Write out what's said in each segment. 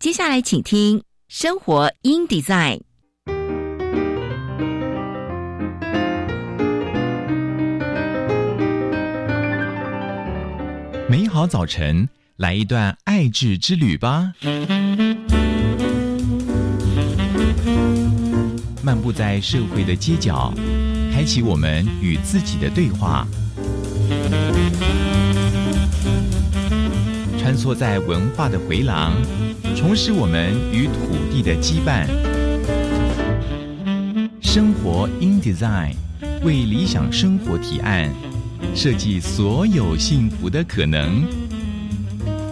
接下来，请听《生活 in Design》。美好早晨，来一段爱智之旅吧！漫步在社会的街角，开启我们与自己的对话。穿梭在文化的回廊，重拾我们与土地的羁绊。生活 in design，为理想生活提案，设计所有幸福的可能。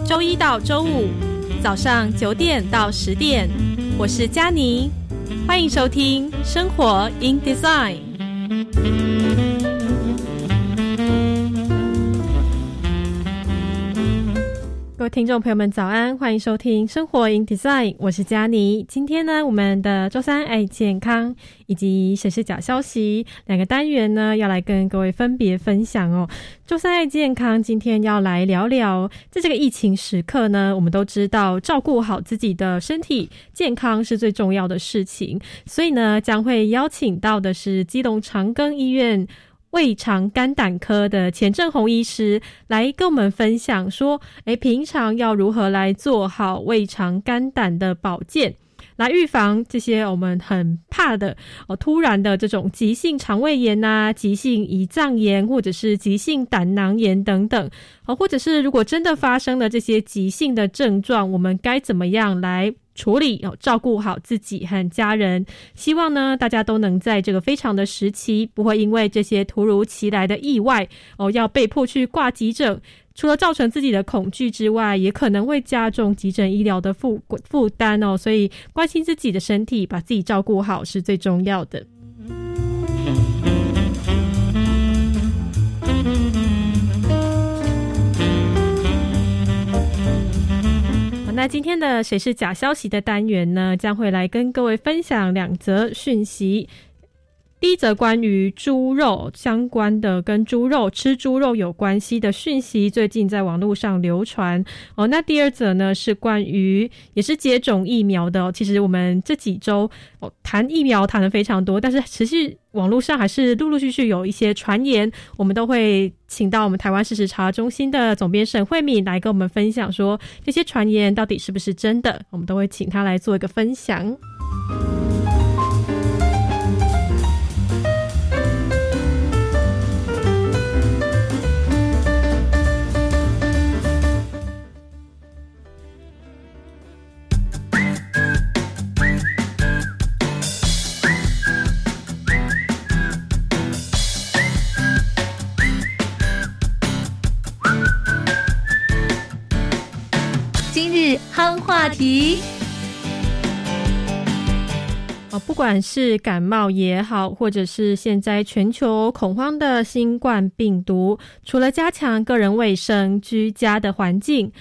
周一到周五早上九点到十点，我是佳妮，欢迎收听生活 in design。听众朋友们，早安！欢迎收听《生活 in Design》，我是佳妮。今天呢，我们的周三爱健康以及谁是假消息两个单元呢，要来跟各位分别分享哦。周三爱健康，今天要来聊聊，在这个疫情时刻呢，我们都知道照顾好自己的身体健康是最重要的事情，所以呢，将会邀请到的是基隆长庚医院。胃肠肝胆科的钱正红医师来跟我们分享说：，诶，平常要如何来做好胃肠肝胆的保健，来预防这些我们很怕的哦，突然的这种急性肠胃炎呐、急性胰脏炎或者是急性胆囊炎等等，哦，或者是如果真的发生了这些急性的症状，我们该怎么样来？处理哦，照顾好自己和家人。希望呢，大家都能在这个非常的时期，不会因为这些突如其来的意外哦，要被迫去挂急诊。除了造成自己的恐惧之外，也可能会加重急诊医疗的负负担哦。所以，关心自己的身体，把自己照顾好是最重要的。那今天的谁是假消息的单元呢？将会来跟各位分享两则讯息。第一则关于猪肉相关的，跟猪肉吃猪肉有关系的讯息，最近在网络上流传哦。那第二则呢，是关于也是接种疫苗的。其实我们这几周哦谈疫苗谈的非常多，但是持续网络上还是陆陆续续有一些传言，我们都会请到我们台湾事实查中心的总编沈慧敏来跟我们分享，说这些传言到底是不是真的，我们都会请他来做一个分享。夯话题哦，不管是感冒也好，或者是现在全球恐慌的新冠病毒，除了加强个人卫生、居家的环境，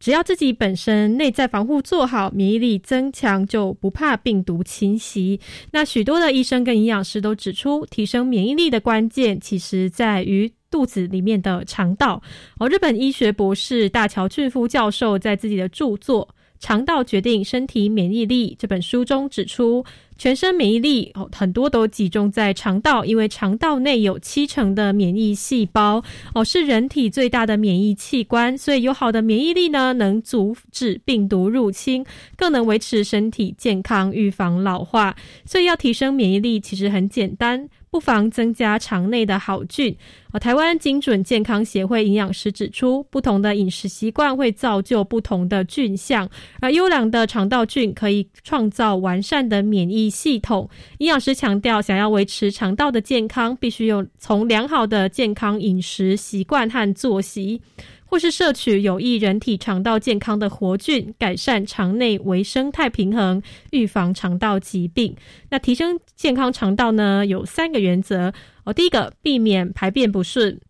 只要自己本身内在防护做好，免疫力增强，就不怕病毒侵袭。那许多的医生跟营养师都指出，提升免疫力的关键，其实在于。肚子里面的肠道，哦，日本医学博士大桥俊夫教授在自己的著作《肠道决定身体免疫力》这本书中指出，全身免疫力哦很多都集中在肠道，因为肠道内有七成的免疫细胞哦，是人体最大的免疫器官，所以有好的免疫力呢，能阻止病毒入侵，更能维持身体健康，预防老化。所以要提升免疫力，其实很简单。不妨增加肠内的好菌。哦台湾精准健康协会营养师指出，不同的饮食习惯会造就不同的菌相，而优良的肠道菌可以创造完善的免疫系统。营养师强调，想要维持肠道的健康，必须有从良好的健康饮食习惯和作息。或是摄取有益人体肠道健康的活菌，改善肠内微生态平衡，预防肠道疾病。那提升健康肠道呢？有三个原则哦。第一个，避免排便不顺。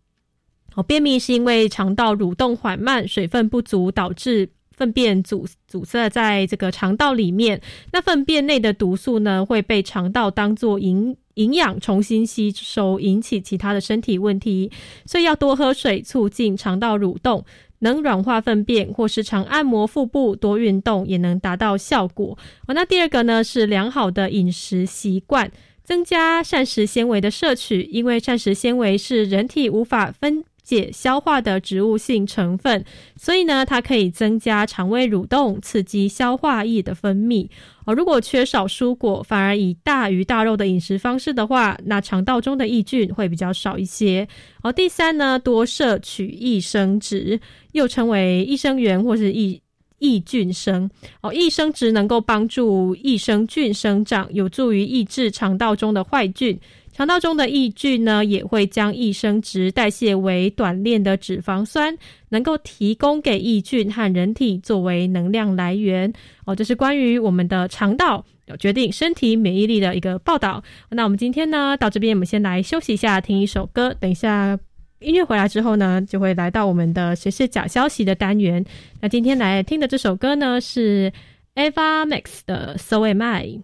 哦，便秘是因为肠道蠕动缓慢，水分不足导致。粪便阻阻塞在这个肠道里面，那粪便内的毒素呢会被肠道当做营营养重新吸收，引起其他的身体问题。所以要多喝水，促进肠道蠕动。能软化粪便，或是常按摩腹部、多运动，也能达到效果。哦，那第二个呢是良好的饮食习惯，增加膳食纤维的摄取，因为膳食纤维是人体无法分。解消化的植物性成分，所以呢，它可以增加肠胃蠕动，刺激消化液的分泌。哦，如果缺少蔬果，反而以大鱼大肉的饮食方式的话，那肠道中的益菌会比较少一些。哦，第三呢，多摄取益生值，又称为益生元或是益益菌生。哦，益生值能够帮助益生菌生长，有助于抑制肠道中的坏菌。肠道中的益菌呢，也会将益生值代谢为短链的脂肪酸，能够提供给益菌和人体作为能量来源。哦，这是关于我们的肠道决定身体免疫力的一个报道。那我们今天呢，到这边我们先来休息一下，听一首歌。等一下音乐回来之后呢，就会来到我们的谁是假消息的单元。那今天来听的这首歌呢，是 Eva Max 的 So Am I。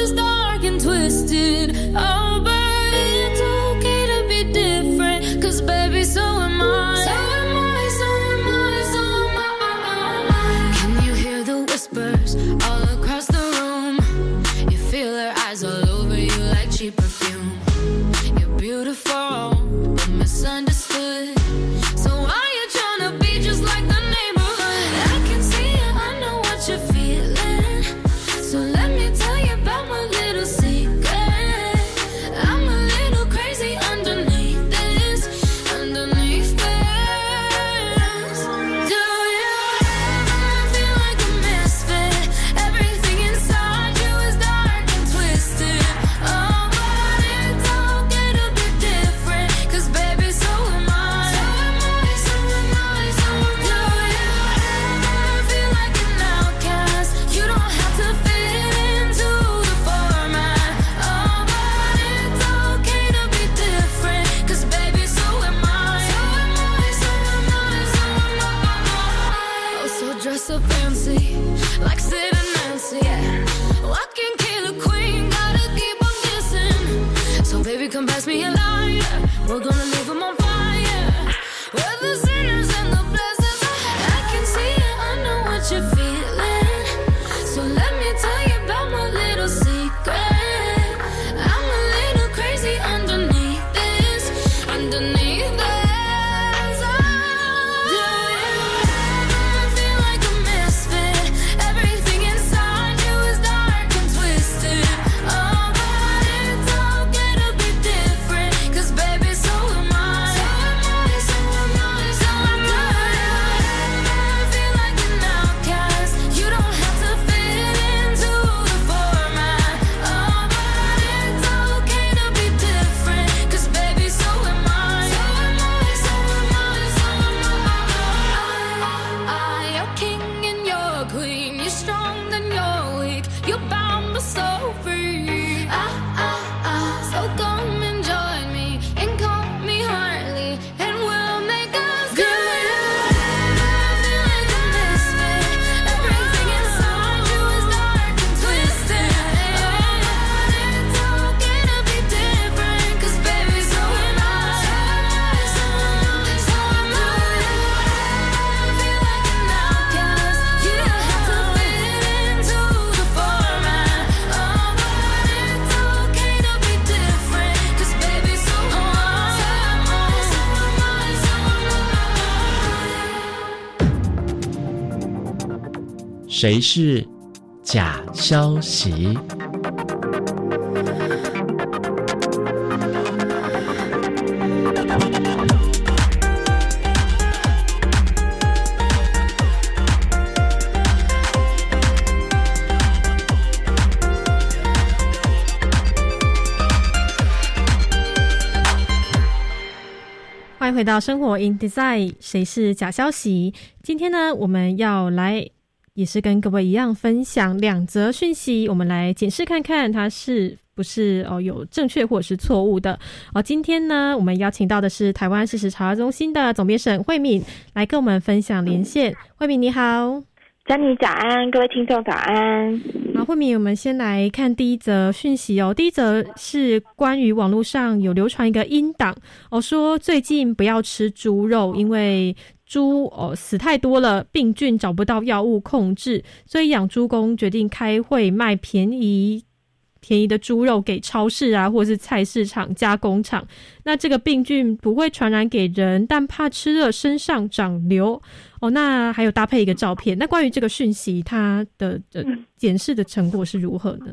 谁是假消息？欢迎回到生活 in design，谁是假消息？今天呢，我们要来也是跟各位一样分享两则讯息，我们来检视看看它是不是哦有正确或者是错误的。哦，今天呢，我们邀请到的是台湾事实查核中心的总编审慧敏来跟我们分享连线。慧敏你好，珍妮早安，各位听众早安。好，慧敏，我们先来看第一则讯息哦。第一则是关于网络上有流传一个音档哦，说最近不要吃猪肉，因为猪哦死太多了，病菌找不到药物控制，所以养猪工决定开会卖便宜。便宜的猪肉给超市啊，或是菜市场加工厂，那这个病菌不会传染给人，但怕吃了身上长瘤哦。那还有搭配一个照片，那关于这个讯息，它的呃检视的成果是如何呢？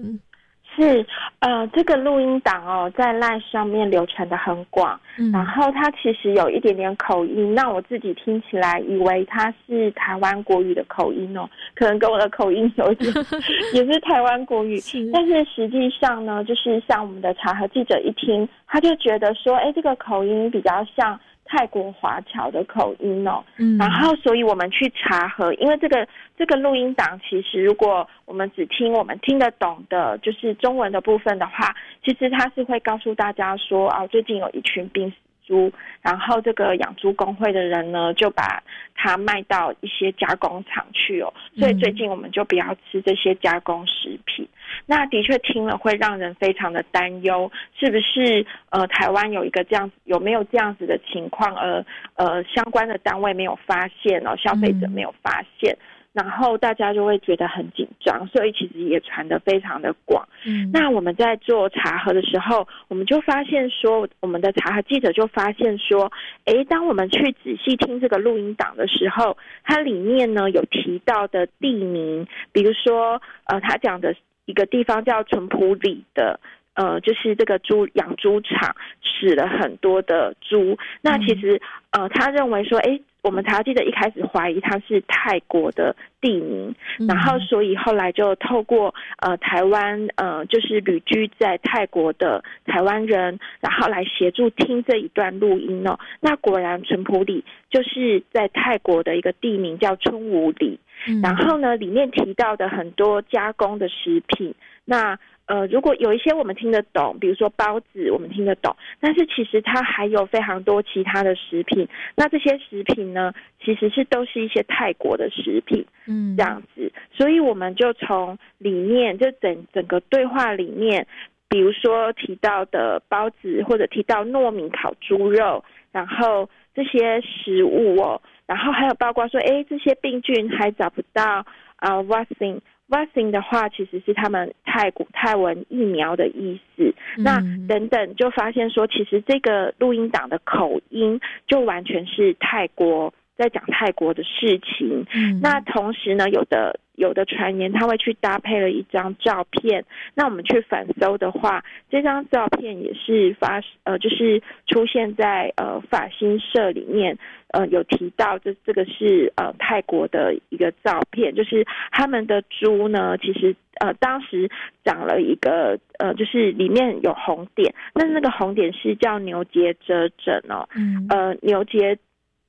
是呃，这个录音档哦，在 LINE 上面流传的很广，嗯。然后它其实有一点点口音，那我自己听起来以为它是台湾国语的口音哦，可能跟我的口音有一点 也是台湾国语，是。但是实际上呢，就是像我们的茶和记者一听，他就觉得说，哎，这个口音比较像泰国华侨的口音哦，嗯，然后，所以我们去查核，因为这个这个录音档，其实如果我们只听我们听得懂的，就是中文的部分的话，其实它是会告诉大家说，啊，最近有一群病死猪，然后这个养猪工会的人呢，就把它卖到一些加工厂去哦，所以最近我们就不要吃这些加工食品。那的确听了会让人非常的担忧，是不是呃台湾有一个这样有没有这样子的情况，而呃相关的单位没有发现哦，消费者没有发现，然后大家就会觉得很紧张，所以其实也传得非常的广。嗯那我们在做查核的时候，我们就发现说，我们的查核记者就发现说，诶，当我们去仔细听这个录音档的时候，它里面呢有提到的地名，比如说，呃，他讲的一个地方叫淳朴里的。呃，就是这个猪养猪场死了很多的猪，那其实呃，他认为说，诶，我们查核记得一开始怀疑它是泰国的地名，然后所以后来就透过呃台湾呃就是旅居在泰国的台湾人，然后来协助听这一段录音哦。那果然淳朴里就是在泰国的一个地名叫春武里，嗯然后呢里面提到的很多加工的食品，那。呃，如果有一些我们听得懂，比如说包子，我们听得懂，但是其实它还有非常多其他的食品。那这些食品呢，其实是都是一些泰国的食品。嗯这样子，所以我们就从里面就整整个对话里面，比如说提到的包子或者提到糯米烤猪肉，然后这些食物哦，然后还有包括说，哎，这些病菌还找不到啊、vaccine。Vaccine 的话，其实是他们泰国泰文疫苗的意思。那嗯等等，就发现说，其实这个录音档的口音就完全是泰国在讲泰国的事情。嗯。那同时呢，有的有的传言他会去搭配了一张照片，那我们去反搜的话，这张照片也是发呃，就是出现在呃法新社里面，呃有提到这这个是呃泰国的一个照片，就是他们的猪呢，其实呃当时长了一个呃，就是里面有红点，那那个红点是叫牛结蛰疹哦，嗯。呃牛结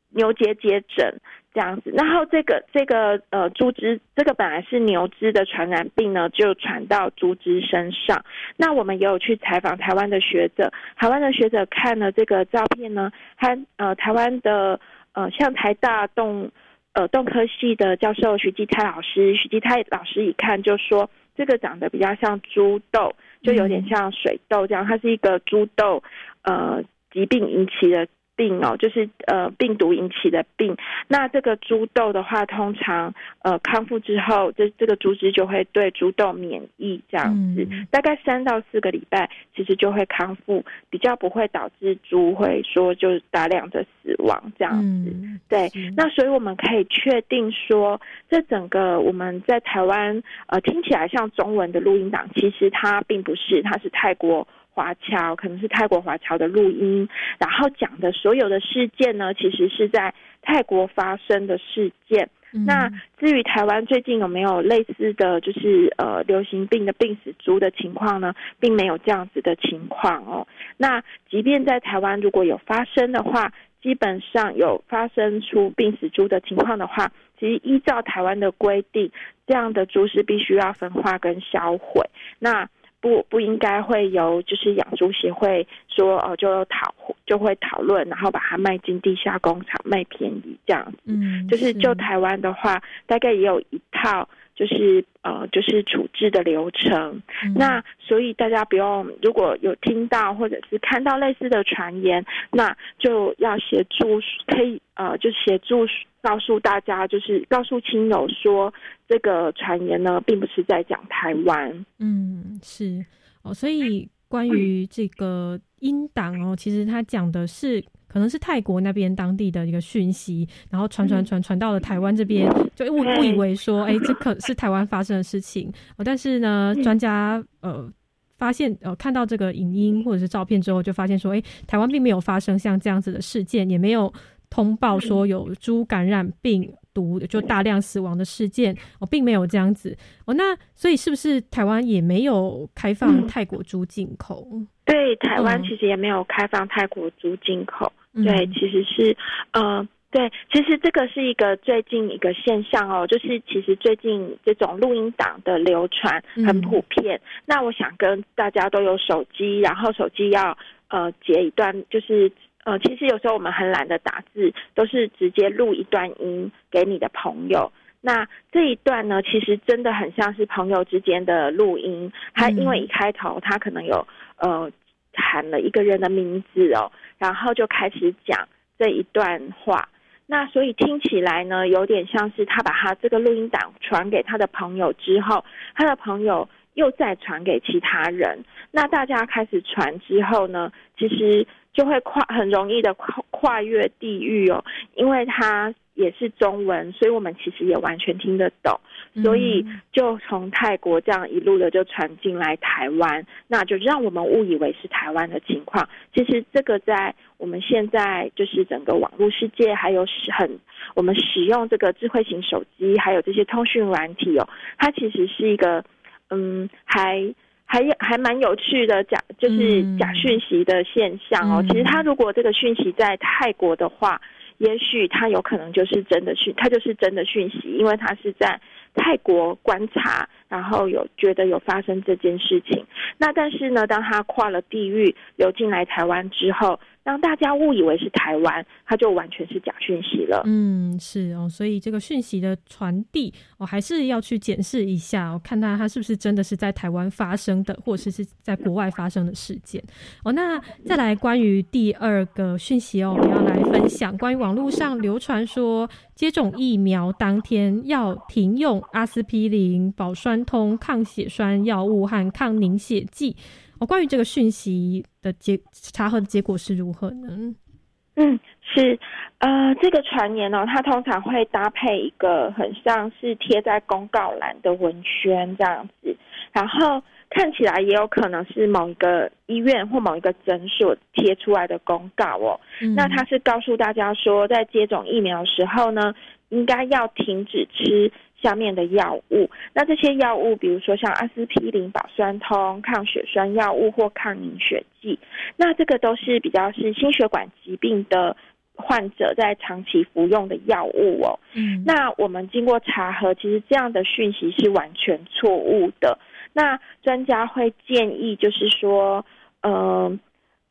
牛结节疹这样子，然后这个这个呃猪只这个本来是牛只的传染病呢，就传到猪只身上。那我们也有去采访台湾的学者，台湾的学者看了这个照片呢，他呃台湾的呃像台大动呃动科系的教授徐基泰老师，徐基泰老师一看就说这个长得比较像猪痘，就有点像水痘这样，它是一个猪痘呃疾病引起的。病哦，就是呃病毒引起的病。那这个猪痘的话，通常呃康复之后，这这个猪只就会对猪痘免疫，这样子，嗯大概三到四个礼拜，其实就会康复，比较不会导致猪会说就是大量的死亡这样子。嗯对，那所以我们可以确定说，这整个我们在台湾呃听起来像中文的录音档，其实它并不是，它是泰国华侨，可能是泰国华侨的录音，然后讲的所有的事件呢，其实是在泰国发生的事件。嗯那至于台湾最近有没有类似的就是呃流行病的病死猪的情况呢，并没有这样子的情况哦。那即便在台湾如果有发生的话，基本上有发生出病死猪的情况的话，其实依照台湾的规定，这样的猪是必须要分化跟销毁。那不不应该会由就是养猪协会说哦，就讨就会讨论，然后把它卖进地下工厂卖便宜这样子。嗯，就是就台湾的话，大概也有一套就是呃就是处置的流程。嗯那所以大家不用，如果有听到或者是看到类似的传言，那就要协助，可以呃就协助告诉大家，就是告诉亲友说，这个传言呢并不是在讲台湾。嗯，是哦，所以关于这个音档哦，其实他讲的是可能是泰国那边当地的一个讯息，然后传传传传到了台湾这边，就误误以为说，哎，这可是台湾发生的事情哦。但是呢，专家呃发现呃看到这个影音或者是照片之后，就发现说，哎，台湾并没有发生像这样子的事件，也没有通报说有猪感染病。毒就大量死亡的事件哦，并没有这样子哦。那所以是不是台湾也没有开放泰国猪进口？对，台湾嗯其实也没有开放泰国猪进口。嗯对，其实是呃，对，其实这个是一个最近一个现象哦，就是其实最近这种录音档的流传很嗯普遍。那我想跟大家都有手机，然后手机要呃截一段，就是。呃，其实有时候我们很懒得打字，都是直接录一段音给你的朋友。那这一段呢，其实真的很像是朋友之间的录音。他因为一开头他可能有呃喊了一个人的名字哦，然后就开始讲这一段话。那所以听起来呢，有点像是他把他这个录音档传给他的朋友之后，他的朋友又再传给其他人。那大家开始传之后呢，其实就会跨很容易的跨跨越地域哦，因为它也是中文，所以我们其实也完全听得懂。所以就从泰国这样一路的就传进来台湾，那就让我们误以为是台湾的情况。其实这个在我们现在就是整个网络世界，还有使很我们使用这个智慧型手机，还有这些通讯软体哦，它其实是一个嗯还。还有还蛮有趣的假，就是嗯假讯息的现象哦。嗯其实他如果这个讯息在泰国的话，也许他有可能就是真的讯，他就是真的讯息，因为他是在泰国观察，然后有觉得有发生这件事情。那但是呢，当他跨了地域流进来台湾之后，当大家误以为是台湾，它就完全是假讯息了。嗯，是哦，所以这个讯息的传递，我、还是要去检视一下哦，看它它是不是真的是在台湾发生的，或者是是在国外发生的事件哦。那再来关于第二个讯息哦，我们要来分享关于网络上流传说接种疫苗当天要停用阿司匹林、保酸通、抗血栓药物和抗凝血剂。哦，关于这个讯息的结查核的结果是如何呢？嗯，是，呃，这个传言呢、它通常会搭配一个很像是贴在公告栏的文宣这样子，然后看起来也有可能是某一个医院或某一个诊所贴出来的公告哦。嗯那它是告诉大家说，在接种疫苗的时候呢，应该要停止吃下面的药物。那这些药物，比如说像阿司匹林、保酸通、抗血栓药物或抗凝血剂，那这个都是比较是心血管疾病的患者在长期服用的药物哦。嗯那我们经过查核，其实这样的讯息是完全错误的。那专家会建议，就是说，呃，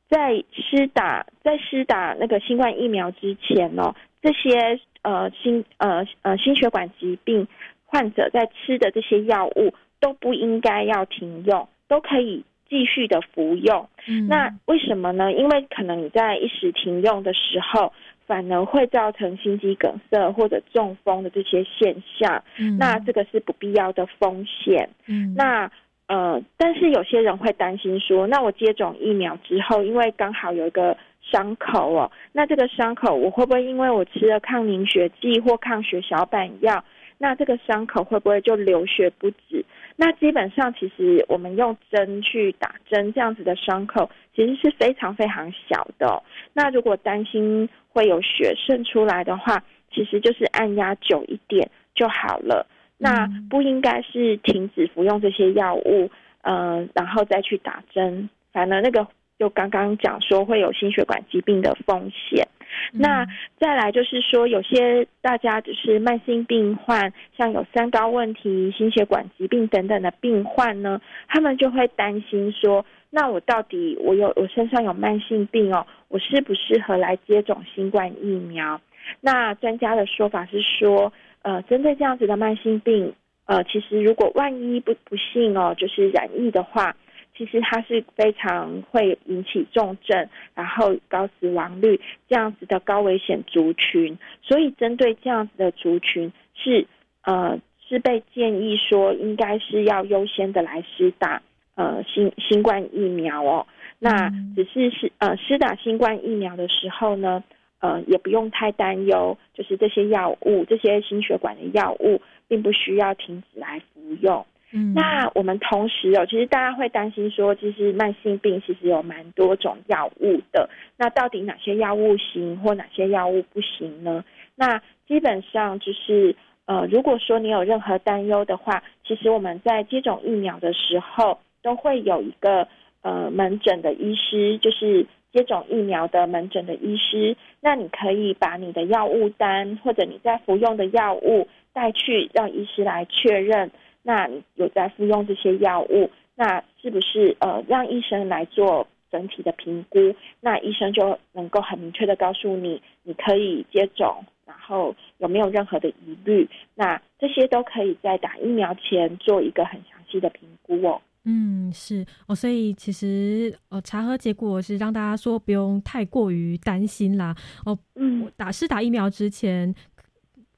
在施打在施打那个新冠疫苗之前哦，这些呃心呃呃心血管疾病患者在吃的这些药物都不应该要停用，都可以继续的服用。嗯那为什么呢？因为可能你在一时停用的时候，反而会造成心肌梗塞或者中风的这些现象，嗯那这个是不必要的风险。嗯那呃，但是有些人会担心说，那我接种疫苗之后，因为刚好有一个伤口哦，那这个伤口我会不会因为我吃了抗凝血剂或抗血小板药，那这个伤口会不会就流血不止？那基本上，其实我们用针去打针这样子的伤口，其实是非常非常小的哦、那如果担心会有血渗出来的话，其实就是按压久一点就好了。那嗯不应该是停止服用这些药物，呃，然后再去打针，反而那个就刚刚讲说会有心血管疾病的风险。那再来就是说，有些大家就是慢性病患，像有三高问题、心血管疾病等等的病患呢，他们就会担心说，那我到底我有我身上有慢性病哦，我适不适合来接种新冠疫苗？那专家的说法是说，呃，针对这样子的慢性病，呃，其实如果万一不不幸哦，就是染疫的话。其实它是非常会引起重症，然后高死亡率这样子的高危险族群，所以针对这样子的族群是呃是被建议说应该是要优先的来施打呃新新冠疫苗哦。那只是是呃施打新冠疫苗的时候呢，呃也不用太担忧，就是这些药物这些心血管的药物并不需要停止来服用。那我们同时哦，其实大家会担心说，其实慢性病其实有蛮多种药物的。那到底哪些药物行或哪些药物不行呢？那基本上就是呃，如果说你有任何担忧的话，其实我们在接种疫苗的时候都会有一个呃门诊的医师，就是接种疫苗的门诊的医师。那你可以把你的药物单或者你在服用的药物带去，让医师来确认。那你有在服用这些药物，那是不是呃让医生来做整体的评估？那医生就能够很明确的告诉你，你可以接种，然后有没有任何的疑虑？那这些都可以在打疫苗前做一个很详细的评估哦。嗯，是哦，所以其实呃查核结果是让大家说不用太过于担心啦。哦，嗯，打是打疫苗之前。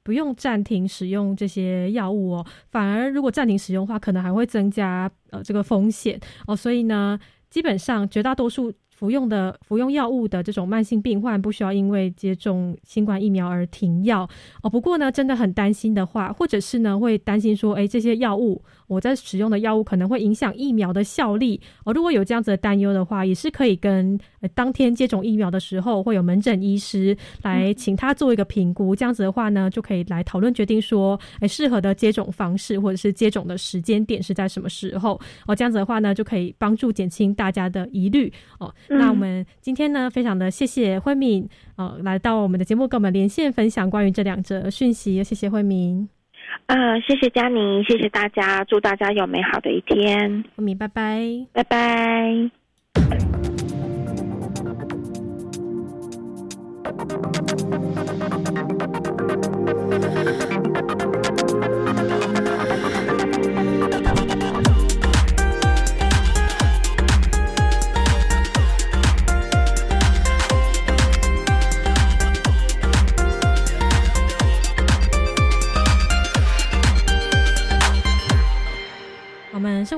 不用暂停使用这些药物哦，反而如果暂停使用的话，可能还会增加呃这个风险哦。所以呢，基本上绝大多数服用的服用药物的这种慢性病患，不需要因为接种新冠疫苗而停药哦。不过呢，真的很担心的话，或者是呢会担心说，哎，这些药物。我在使用的药物可能会影响疫苗的效力哦。如果有这样子的担忧的话，也是可以跟当天接种疫苗的时候会有门诊医师来请他做一个评估。这样子的话呢，就可以来讨论决定说，哎，适合的接种方式或者是接种的时间点是在什么时候哦。这样子的话呢，就可以帮助减轻大家的疑虑哦。那我们今天呢，非常的谢谢慧敏呃，来到我们的节目跟我们连线分享关于这两则讯息。谢谢慧敏。啊，谢谢佳妮，谢谢大家，祝大家有美好的一天。我明，拜拜，拜拜。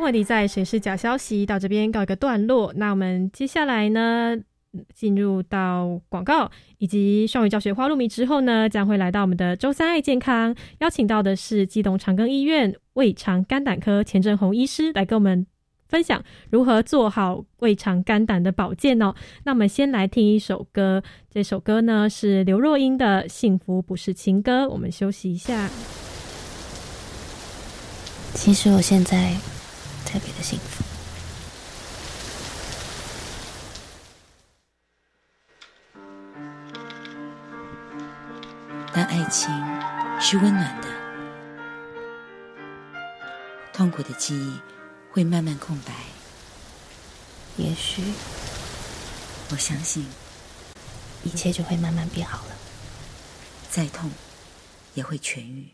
生活里在谁是假消息到这边告一个段落。那我们接下来呢，进入到广告以及双语教学花露米之后呢，将会来到我们的周三爱健康，邀请到的是基隆长庚医院胃肠肝胆科钱正红医师来跟我们分享如何做好胃肠肝胆的保健哦。那我们先来听一首歌，这首歌呢是刘若英的《幸福不是情歌》。我们休息一下。其实我现在特别的幸福。但爱情是温暖的，痛苦的记忆会慢慢空白。也许，我相信一切就会慢慢变好了。再痛，也会痊愈。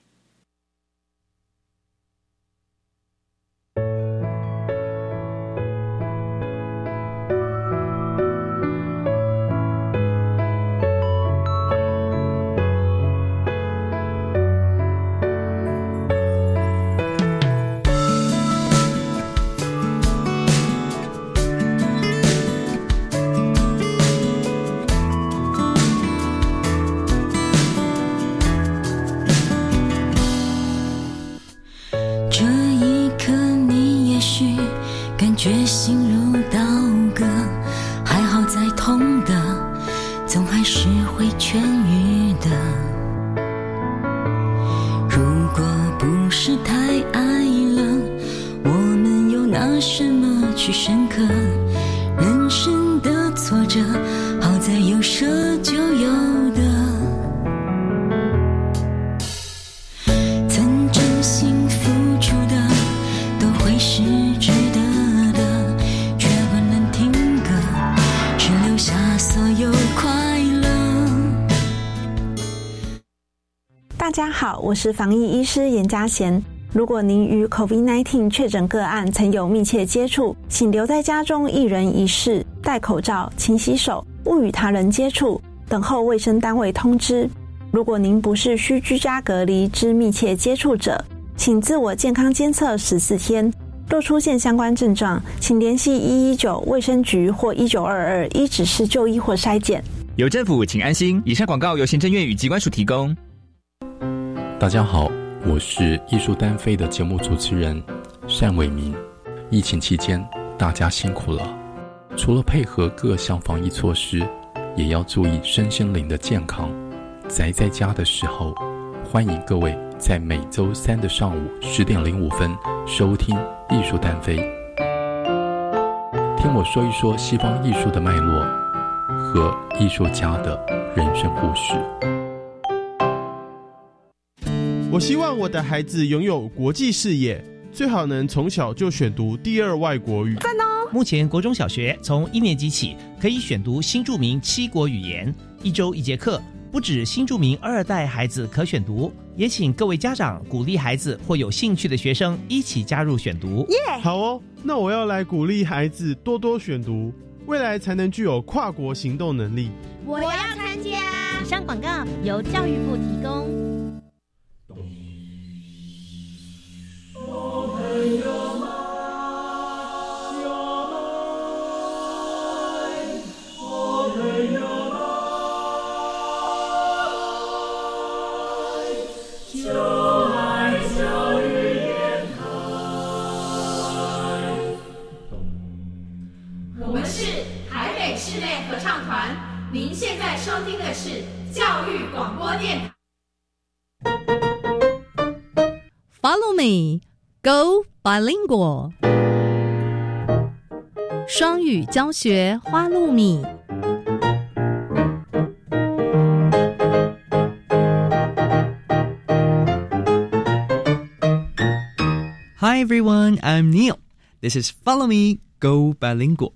我是防疫医师严家贤。如果您与 COVID-19 确诊个案曾有密切接触，请留在家中一人一室，戴口罩、勤洗手，勿与他人接触，等候卫生单位通知。如果您不是需居家隔离之密切接触者，请自我健康监测十四天。若出现相关症状，请联系一一九卫生局或一九二二，一指示就医或筛检。有政府，请安心。以上广告由行政院与机关署提供。大家好。我是艺术单飞的节目主持人单伟民。疫情期间，大家辛苦了。除了配合各项防疫措施，也要注意身心灵的健康。宅在家的时候，欢迎各位在每周三的上午十点零五分收听《艺术单飞》，听我说一说西方艺术的脉络和艺术家的人生故事。我希望我的孩子拥有国际视野，最好能从小就选读第二外国语。赞哦！目前国中小学从一年级起可以选读新著名七国语言，一周一节课，不止新著名二代孩子可选读，也请各位家长鼓励孩子或有兴趣的学生一起加入选读。耶！好哦，那我要来鼓励孩子多多选读，未来才能具有跨国行动能力。我要参加。以上广告由教育部提供。朋友们，朋友们，朋友们，秋来小烟开。我们是台北室内合唱团。您现在收听的是教育广播电台。Follow me。go bilingual。双语教学花露米。Hi everyone, I'm Neil. This is Follow Me, Go Bilingual.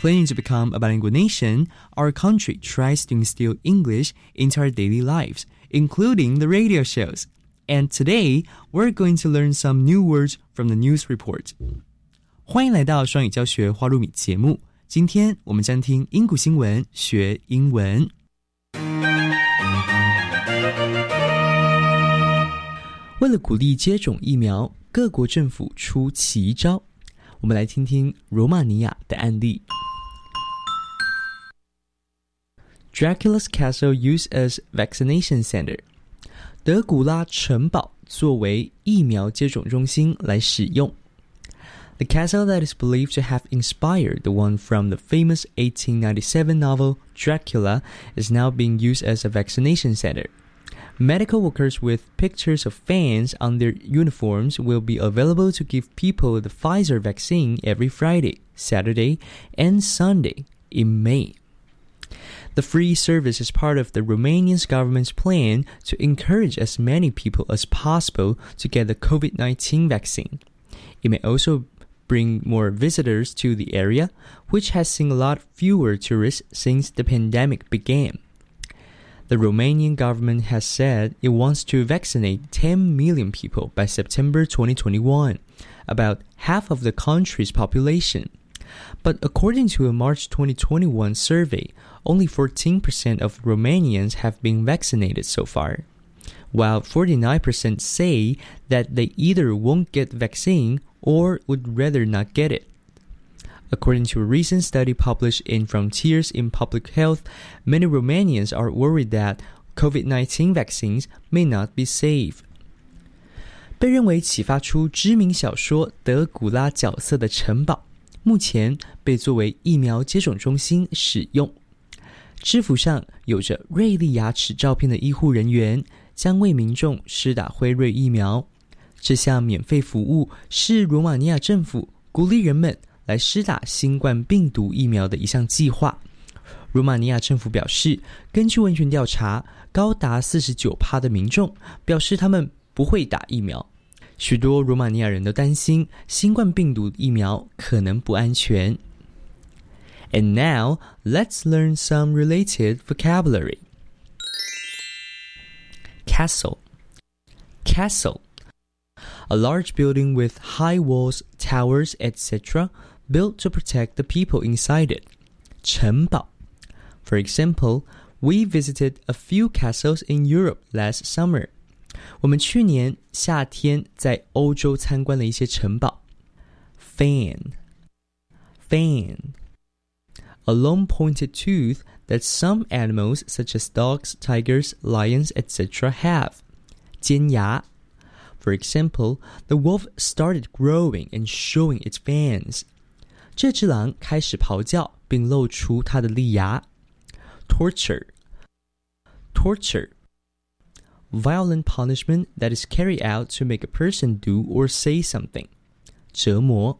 Planning to become a bilingual nation, our country tries to instill English into our daily lives, including the radio shows. And today, we're going to learn some new words from the news report. 欢迎来到双语教学花露米节目。今天我们将听英古新闻学英文。为了鼓励接种疫苗，各国政府出奇招。我们来听听罗马尼亚的案例。Dracula's castle used as vaccination center， 德古拉城堡作为疫苗接种中心来使用。The castle that is believed to have inspired the one from the famous 1897 novel Dracula is now being used as a vaccination center. Medical workers with pictures of fans on their uniforms will be available to give people the Pfizer vaccine every Friday, Saturday, and Sunday in May. The free service is part of the Romanian government's plan to encourage as many people as possible to get the COVID 19 vaccine. It may also bring more visitors to the area, which has seen a lot fewer tourists since the pandemic began. The Romanian government has said it wants to vaccinate 10 million people by September 2021, about half of the country's population. But according to a March 2021 survey, only 14% of Romanians have been vaccinated so far, while 49% say that they either won't get vaccine or would rather not get it. According to a recent study published in Frontiers in Public Health, many Romanians are worried that COVID 19 vaccines may not be safe. 被认为启发出知名小说德古拉角色的城堡，目前被作为疫苗接种中心使用。 制服上有着锐利牙齿照片的医护人员将为民众施打辉瑞疫苗。这项免费服务是罗马尼亚政府鼓励人们来施打新冠病毒疫苗的一项计划。罗马尼亚政府表示，根据问卷调查，高达四十九趴的民众表示他们不会打疫苗。许多罗马尼亚人都担心新冠病毒疫苗可能不安全。And now let's learn some related vocabulary. castle. Castle. A large building with high walls, towers, etc., built to protect the people inside it. 城堡. For example, we visited a few castles in Europe last summer. 我们去年夏天在欧洲参观了一些城堡。Fan. Fan. A long pointed tooth that some animals such as dogs, tigers, lions, etc. have. 尖牙. For example, the wolf started growing and showing its fangs. 这只狼开始咆哮，并露出它的利牙。Torture. Torture. Violent punishment that is carried out to make a person do or say something. 折磨.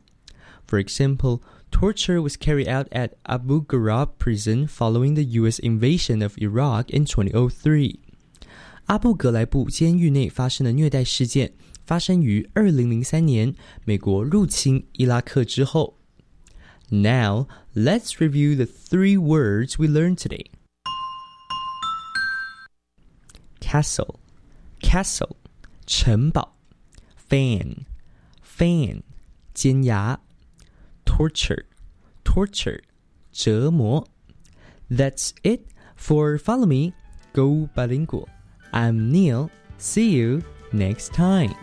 For example, torture was carried out at Abu Ghraib prison following the U.S. invasion of Iraq in 2003. 阿布格莱布监狱内发生的虐待事件发生于二零零三年美国入侵伊拉克之后。Now let's review the three words we learned today. Castle, castle, 城堡。Fan, fan, 尖牙。 Torture, torture, 折磨。That's it for Follow Me, Go Bilingual. I'm Neil. See you next time.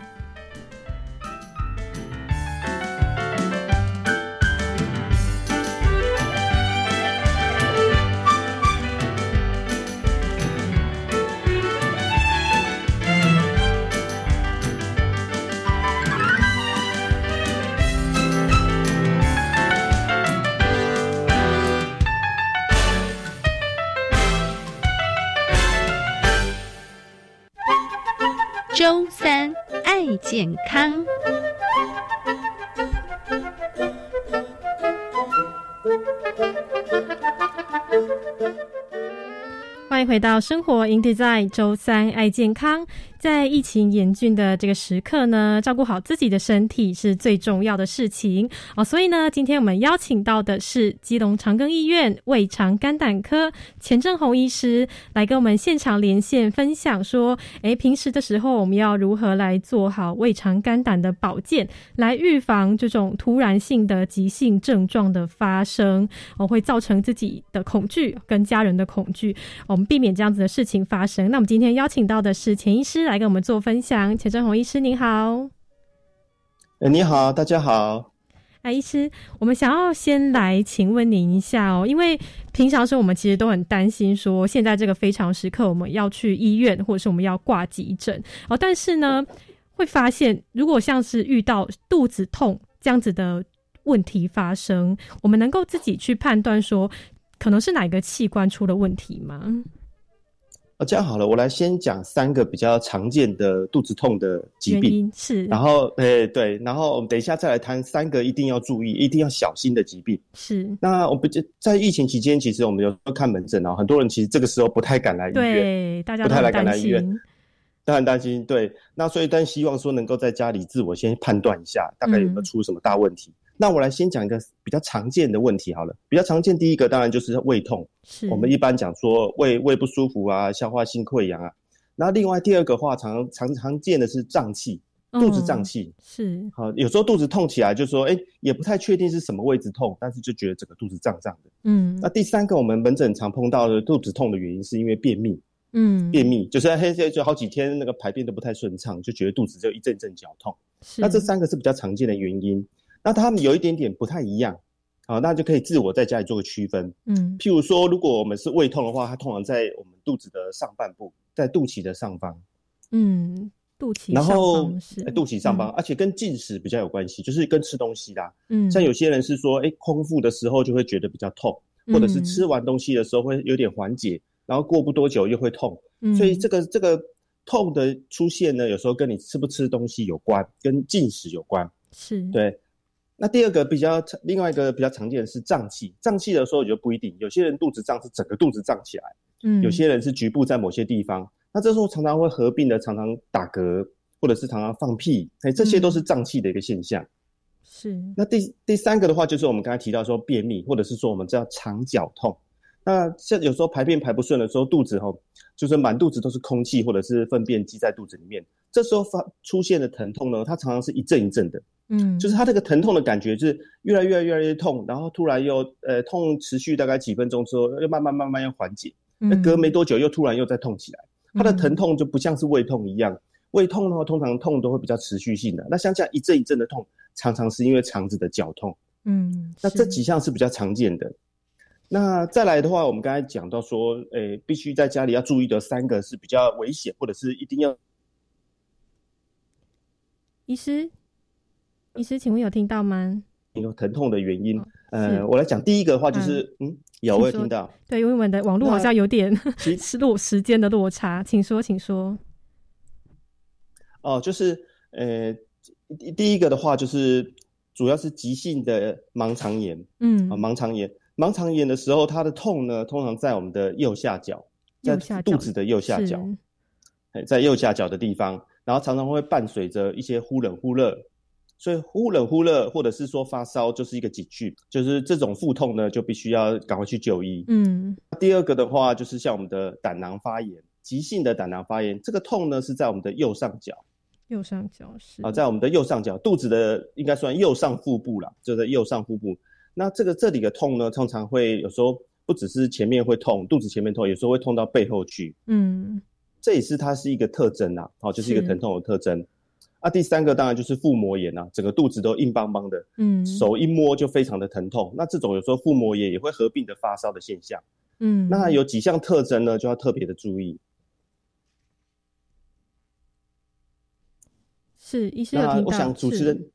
回到生活 in design 周三爱健康。在疫情严峻的这个时刻呢，照顾好自己的身体是最重要的事情哦。所以呢，今天我们邀请到的是基隆长庚医院胃肠肝胆科钱正宏医师来跟我们现场连线分享，说，诶，平时的时候我们要如何来做好胃肠肝胆的保健，来预防这种突然性的急性症状的发生，哦，会造成自己的恐惧跟家人的恐惧，我们避免这样子的事情发生。那我们今天邀请到的是钱医师。来跟我们做分享，钱正宏医师您好。哎，你好，大家好。哎，医师，我们想要先来请问您一下哦，因为平常时我们其实都很担心，说现在这个非常时刻，我们要去医院，或者是我们要挂急诊哦。但是呢，会发现如果像是遇到肚子痛这样子的问题发生，我们能够自己去判断说，可能是哪个器官出了问题吗？哦，这样好了，我来先讲三个比较常见的肚子痛的疾病，是，然后，诶，对，然后我们等一下再来谈三个一定要注意、一定要小心的疾病。是，那我们就在疫情期间，其实我们有看门诊啊，很多人其实这个时候不太敢来医院，对，大家不太来敢来医院，都很担心。对，那所以但希望说能够在家里自我先判断一下，大概有没有出什么大问题。那我来先讲一个比较常见的问题好了，比较常见第一个当然就是胃痛，是我们一般讲说胃胃不舒服啊，消化性溃疡啊。那另外第二个话常常常见的是胀气，肚子胀气是好，有时候肚子痛起来就说，哎，也不太确定是什么位置痛，但是就觉得整个肚子胀胀的。嗯，那第三个我们门诊常碰到的肚子痛的原因是因为便秘，嗯，便秘就是嘿就好几天那个排便都不太顺畅，就觉得肚子就一阵阵绞痛。那这三个是比较常见的原因。那他们有一点点不太一样，好，那就可以自我在家里做个区分。嗯，譬如说，如果我们是胃痛的话，它通常在我们肚子的上半部，在肚脐的上方。嗯，肚脐然后是肚脐上方，而且跟进食比较有关系，就是跟吃东西啦。嗯，像有些人是说，哎，空腹的时候就会觉得比较痛，或者是吃完东西的时候会有点缓解，然后过不多久又会痛。嗯，所以这个这个痛的出现呢，有时候跟你吃不吃东西有关，跟进食有关。是对。那第二个比较，另外一个比较常见的是胀气。胀气的时候就不一定，有些人肚子胀是整个肚子胀起来，嗯，有些人是局部在某些地方。那这时候常常会合并的，常常打嗝，或者是常常放屁，哎，这些都是胀气的一个现象。是。那第第三个的话，就是我们刚才提到说便秘，或者是说我们叫肠绞痛。那像有时候排便排不顺的时候，肚子哈，就是满肚子都是空气或者是粪便积在肚子里面，这时候发出现的疼痛呢，它常常是一阵一阵的，嗯，就是他这个疼痛的感觉是越来越越来越痛，然后突然又呃痛持续大概几分钟之后，又慢慢慢慢要缓解，那隔没多久又突然又再痛起来，它的疼痛就不像是胃痛一样，胃痛的话通常痛都会比较持续性的，那像这样一阵一阵的痛，常常是因为肠子的绞痛，嗯，那这几项是比较常见的。那再来的话，我们刚才讲到说，诶，必须在家里要注意的三个是比较危险，或者是一定要。医师，医师，请问有听到吗？有疼痛的原因，呃，我来讲第一个的话就是，嗯，有我有听到，对，因为我们的网络好像有点 失落时间的落差，请说，请说。哦，就是呃，第一个的话就是主要是急性的盲肠炎，嗯，啊，盲肠炎。盲肠炎的时候，它的痛呢，通常在我们的右下角，在肚子的右下角，在右下角的地方，然后常常会伴随着一些忽冷忽热，所以忽冷忽热或者是说发烧，就是一个警句，就是这种腹痛呢，就必须要赶快去就医。嗯，第二个的话，就是像我们的胆囊发炎，急性的胆囊发炎，这个痛呢是在我们的右上角，右上角是啊，在我们的右上角，肚子的应该算右上腹部了，就在右上腹部。那这个这里的痛呢，通常会有时候不只是前面会痛，肚子前面痛，有时候会痛到背后去。嗯，这也是它是一个特征呐，哦，就是一个疼痛的特征。啊，第三个当然就是腹膜炎啊，整个肚子都硬邦邦的，嗯，手一摸就非常的疼痛。那这种有时候腹膜炎也会合并的发烧的现象。嗯，那有几项特征呢，就要特别的注意。是，医生有听到。我想主持人。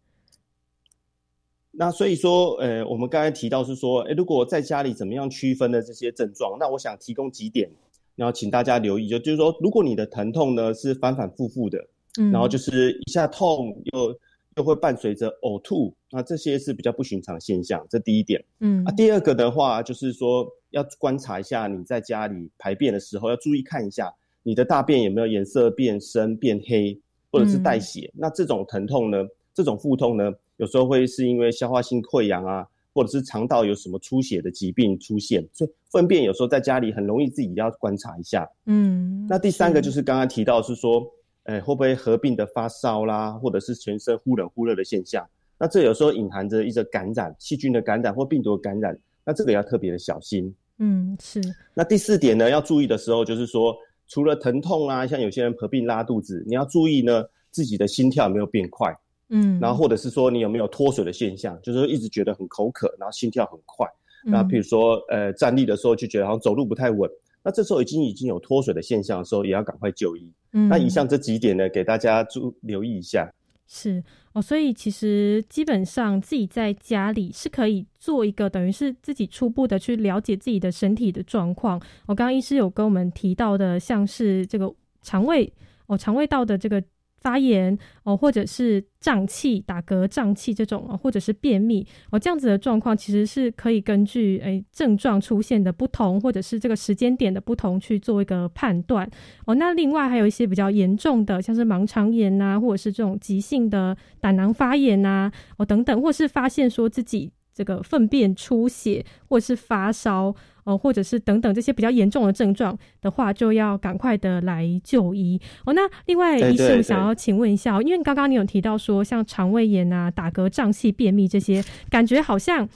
那所以说，呃，我们刚才提到是说，诶，如果在家里怎么样区分的这些症状，那我想提供几点，然后请大家留意，就就是说，如果你的疼痛呢是反反复复的，嗯，然后就是一下痛又又会伴随着呕吐，那这些是比较不寻常现象，这第一点，嗯，啊，第二个的话就是说要观察一下你在家里排便的时候，要注意看一下你的大便有没有颜色变深、变黑，或者是带血，那这种疼痛呢，这种腹痛呢。有时候会是因为消化性溃疡啊，或者是肠道有什么出血的疾病出现，所以粪便有时候在家里很容易自己要观察一下。嗯，那第三个就是刚刚提到是说，哎，会不会合并的发烧啦，或者是全身忽冷忽热的现象？那这有时候隐含着一个感染细菌的感染或病毒的感染，那这个要特别的小心。嗯，是。那第四点呢，要注意的时候就是说，除了疼痛啊，像有些人合并拉肚子，你要注意呢，自己的心跳有没有变快。嗯，然后或者是说你有没有脱水的现象，就是一直觉得很口渴，然后心跳很快。那比如说呃站立的时候就觉得好像走路不太稳，那这时候已经已经有脱水的现象的时候，也要赶快就医。嗯，那以上这几点呢，给大家注留意一下。是哦，所以其实基本上自己在家里是可以做一个等于是自己初步的去了解自己的身体的状况。我刚刚医师有跟我们提到的，像是这个肠胃哦，肠胃道的这个。发炎哦，或者是胀气、打嗝、胀气这种，或者是便秘哦，这样子的状况其实是可以根据诶症状出现的不同，或者是这个时间点的不同去做一个判断哦。那另外还有一些比较严重的，像是盲肠炎呐，或者是这种急性的胆囊发炎呐，哦等等，或是发现说自己。这个粪便出血，或者是发烧，哦，或者是等等这些比较严重的症状的话，就要赶快的来就医哦。那另外，医生想要请问一下，因为刚刚你有提到说，像肠胃炎啊、打嗝、胀气、便秘这些，感觉好像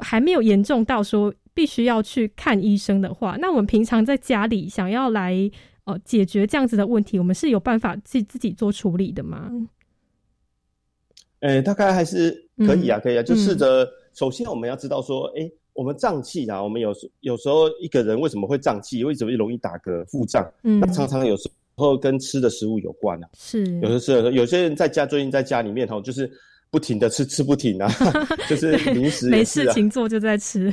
还没有严重到说必须要去看医生的话，那我们平常在家里想要来呃解决这样子的问题，我们是有办法自自己做处理的吗？诶，大概还是可以啊，可以啊，就试着。首先，我们要知道说，哎，我们胀气啊，我们有时有时候一个人为什么会胀气？为什么容易打嗝、腹胀？嗯，那常常有时候跟吃的食物有关啊。是，有的是有些人在家最近在家里面哈，就是不停的吃，吃不停啊，就是零食没事情做就在吃，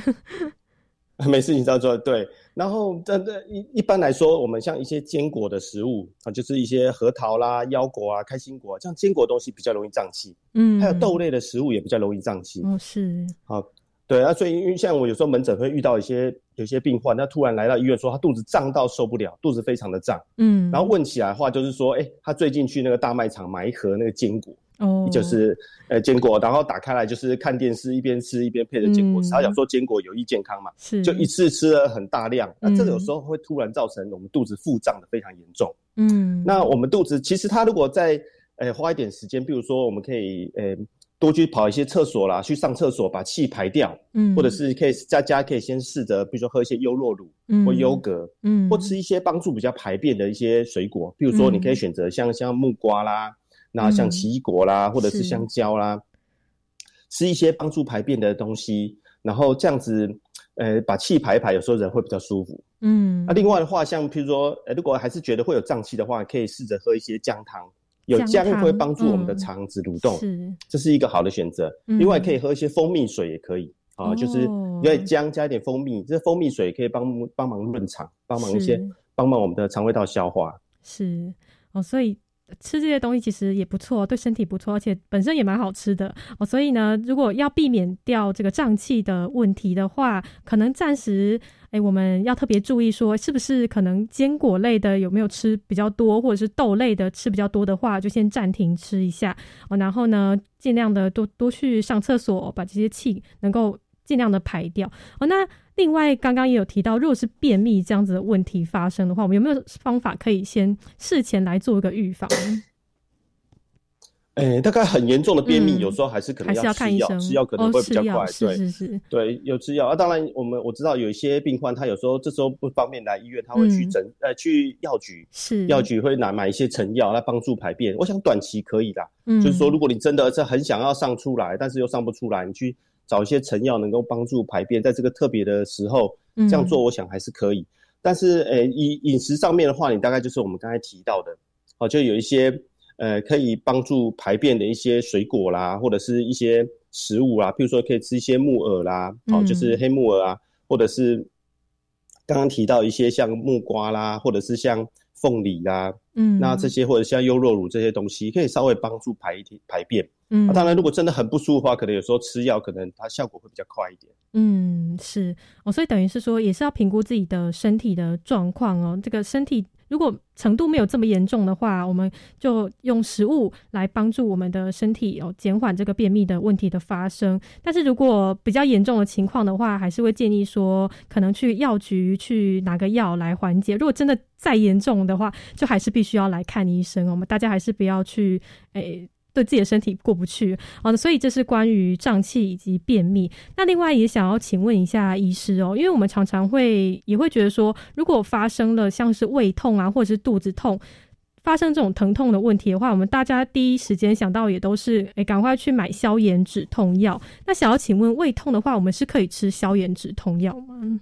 没事情在做。对，然后这这一一般来说，我们像一些坚果的食物啊，就是一些核桃啦、腰果啊、开心果，啊像坚果东西比较容易胀气。嗯，还有豆类的食物也比较容易胀气。哦，是。好，对啊，所以因为像我有时候门诊会遇到一些有些病患，他突然来到医院说他肚子胀到受不了，肚子非常的胀。嗯，然后问起来的话就是说，哎，他最近去那个大卖场买一盒那个坚果，哦，就是呃坚果，然后打开来就是看电视，一边吃一边配着坚果吃。嗯他想说坚果有益健康嘛，是就一次吃了很大量，那这个有嗯时候会突然造成我们肚子腹胀的非常严重。嗯，那我们肚子其实它如果在呃花一点时间，比如说我们可以呃多去跑一些厕所啦，去上厕所把气排掉，嗯。或者是可以在家可以先试着，比如说喝一些优酪乳嗯。或优格，嗯。或吃一些帮助比较排便的一些水果，比如说你可以选择像像木瓜啦，那像奇异果啦，或者是是。香蕉啦，吃一些帮助排便的东西，然后这样子，呃，把气排一排，有时候人会比较舒服。嗯。那、另外的话，像譬如说，呃，如果还是觉得会有胀气的话，可以试着喝一些姜汤，有姜会帮助我们的嗯肠子蠕动，是这是一个好的选择。嗯另外可以喝一些蜂蜜水也可以啊，就是哦因为姜加一点蜂蜜，这蜂蜜水可以帮帮忙润肠，帮忙一些是帮忙我们的肠胃道消化。是哦，所以吃这些东西其实也不错，对身体不错，而且本身也蛮好吃的哦。所以呢，如果要避免掉这个胀气的问题的话，可能暂时哎，我们要特别注意说，是不是可能坚果类的有没有吃比较多，或者是豆类的吃比较多的话，就先暂停吃一下哦。然后呢，尽量的多多去上厕所，把这些气能够尽量的排掉哦。那另外，刚刚也有提到，如果是便秘这样子的问题发生的话，我们有没有方法可以先事前来做一个预防？哎，大概很严重的便秘，嗯有时候还是可能要吃药，吃药可能哦会比较快。对，是是对，有吃药啊。当然，我们我知道有一些病患，他有时候这时候不方便来医院，他会去嗯诊、呃去药局，是药局会拿买一些成药来帮助排便。我想短期可以啦，嗯就是说如果你真的是很想要上出来，但是又上不出来，你去找一些成药能够帮助排便，在这个特别的时候嗯这样做，我想还是可以。但是，呃，饮饮食上面的话，你大概就是我们刚才提到的，哦，就有一些呃可以帮助排便的一些水果啦，或者是一些食物啦，譬如说可以吃一些木耳啦，哦，嗯就是黑木耳啊，或者是刚刚提到一些像木瓜啦，或者是像凤梨啦，嗯那这些或者像优酪乳这些东西，可以稍微帮助排一排便。嗯啊当然，如果真的很不舒服的话，可能有时候吃药，可能它效果会比较快一点。嗯，是哦，所以等于是说，也是要评估自己的身体的状况哦。这个身体如果程度没有这么严重的话，我们就用食物来帮助我们的身体哦，减缓这个便秘的问题的发生。但是如果比较严重的情况的话，还是会建议说，可能去药局去拿个药来缓解。如果真的再严重的话，就还是必须要来看医生。我们大家还是不要去诶。对自己的身体过不去哦，所以这是关于胀气以及便秘。那另外也想要请问一下医师哦，因为我们常常会也会觉得说，如果发生了像是胃痛啊，或者是肚子痛，发生这种疼痛的问题的话，我们大家第一时间想到也都是诶，赶快去买消炎止痛药。那想要请问，胃痛的话，我们是可以吃消炎止痛药吗？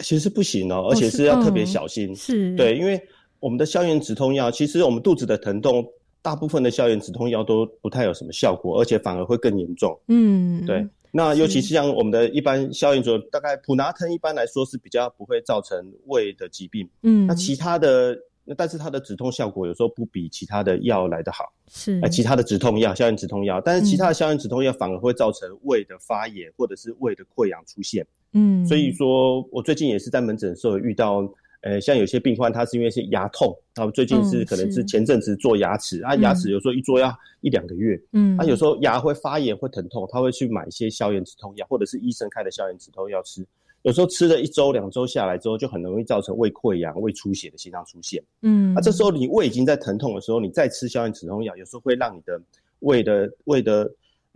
其实不行哦，而且是是要特别嗯小心。是对，因为我们的消炎止痛药，其实我们肚子的疼痛，大部分的消炎止痛药都不太有什么效果，而且反而会更严重。嗯，对，那尤其是像我们的一般消炎止痛，大概普拿疼一般来说是比较不会造成胃的疾病。嗯那其他的，那但是它的止痛效果有时候不比其他的药来得好。是呃，其他的止痛药、消炎止痛药，但是其他嗯的消炎止痛药反而会造成胃的发炎或者是胃的溃疡出现。嗯，所以说我最近也是在门诊的时候遇到，呃，像有些病患他是因为是牙痛，然后最近是嗯可能是是前阵子做牙齿，啊，牙齿有时候一做要一两个月，嗯啊，有时候牙会发炎会疼痛，他会去买一些消炎止痛药，或者是医生开的消炎止痛药吃。有时候吃了一周、两周下来之后，就很容易造成胃溃疡、胃出血的现象出现。嗯，啊，这时候你胃已经在疼痛的时候，你再吃消炎止痛药，有时候会让你的胃的胃的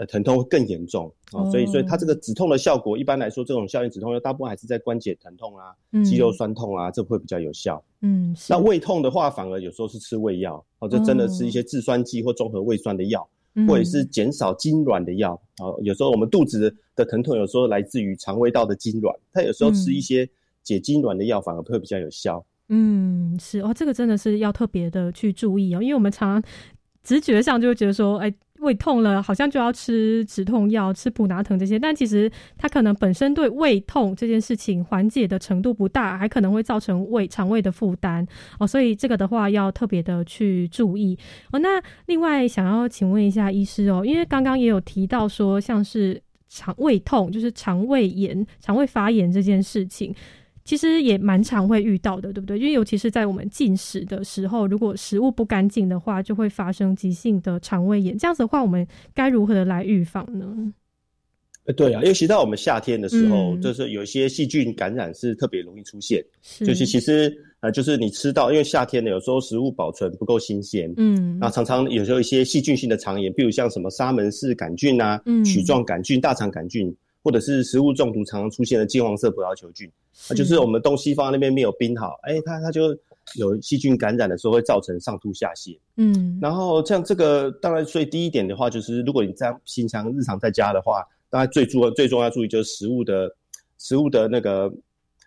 呃疼痛会更严重。啊、哦所以所以它这个止痛的效果，一般来说这种消炎止痛药大部分还是在关节疼痛啊、嗯肌肉酸痛啊，这会比较有效。嗯，那胃痛的话，反而有时候是吃胃药，哦，就真的吃一些制酸剂或综合胃酸的药，嗯。或者是减少痉挛的药。哦，有时候我们肚子的疼痛，有时候来自于肠胃道的痉挛，它有时候吃一些解痉挛的药，反而会比较有效。嗯，是。哦，这个真的是要特别的去注意哦，因为我们常常直觉上就会觉得说，哎，胃痛了，好像就要吃止痛药、吃补拿疼这些，但其实它可能本身对胃痛这件事情缓解的程度不大，还可能会造成胃肠胃的负担哦，所以这个的话要特别的去注意哦。那另外想要请问一下医师哦，因为刚刚也有提到说，像是肠胃痛，就是肠胃炎、肠胃发炎这件事情。其实也蛮常会遇到的，对不对？因为尤其是在我们进食的时候，如果食物不干净的话，就会发生急性的肠胃炎。这样子的话，我们该如何的来预防呢？呃，对啊，尤其到我们夏天的时候，嗯就是有一些细菌感染是特别容易出现。是就是其实呃，就是你吃到，因为夏天呢，有时候食物保存不够新鲜，嗯那常常有时候一些细菌性的肠炎，比如像什么沙门氏杆菌啊、嗯曲状杆菌、大肠杆菌，或者是食物中毒常常出现的金黄色葡萄球菌，是啊就是我们东西放在那边没有冰好，哎，它它就有细菌感染的时候会造成上吐下泻。嗯然后像这个，当然，所以第一点的话，就是如果你在平常日常在家的话，当然最重最重要注意就是食物的食物的那个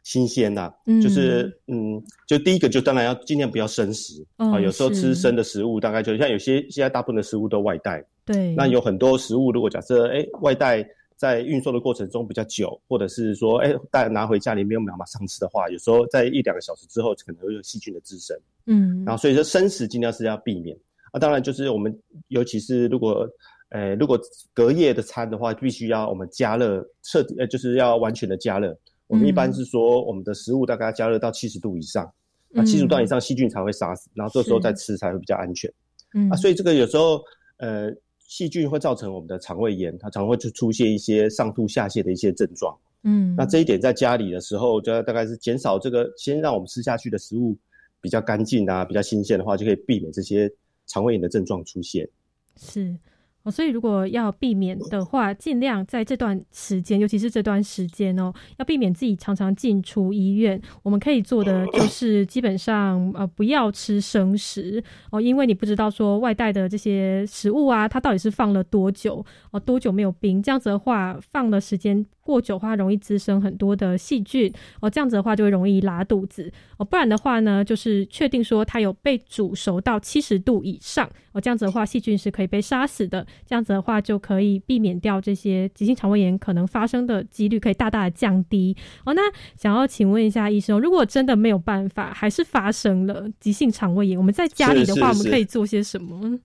新鲜呐、嗯就是嗯，就第一个就当然要尽量不要生食、哦啊，有时候吃生的食物，大概就像有些现在大部分的食物都外带，对，那有很多食物如果假设哎外带。在运送的过程中比较久，或者是说，哎，带拿回家里没有马上吃的话，有时候在一两个小时之后，可能会有细菌的滋生。嗯，然后所以说生食尽量是要避免。啊，当然就是我们尤其是如果呃如果隔夜的餐的话，必须要我们加热彻底呃就是要完全的加热。我们一般是说我们的食物大概要加热到七十度以上，那七十度以上细菌才会杀死，然后这时候再吃才会比较安全。嗯啊，所以这个有时候呃细菌会造成我们的肠胃炎，它常会就出现一些上吐下泻的一些症状。嗯，那这一点在家里的时候，就要大概是减少这个，先让我们吃下去的食物比较干净啊，比较新鲜的话，就可以避免这些肠胃炎的症状出现。是哦，所以如果要避免的话，尽量在这段时间，尤其是这段时间哦，要避免自己常常进出医院。我们可以做的就是基本上呃不要吃生食。哦，因为你不知道说外带的这些食物啊，它到底是放了多久哦，多久没有冰，这样子的话放的时间过久的话，容易滋生很多的细菌。哦，这样子的话就会容易拉肚子。哦，不然的话呢，就是确定说它有被煮熟到七十度以上。哦，这样子的话细菌是可以被杀死的。这样子的话，就可以避免掉这些急性肠胃炎可能发生的几率，可以大大的降低。哦，那想要请问一下医生，如果真的没有办法，还是发生了急性肠胃炎，我们在家里的话，我们可以做些什么？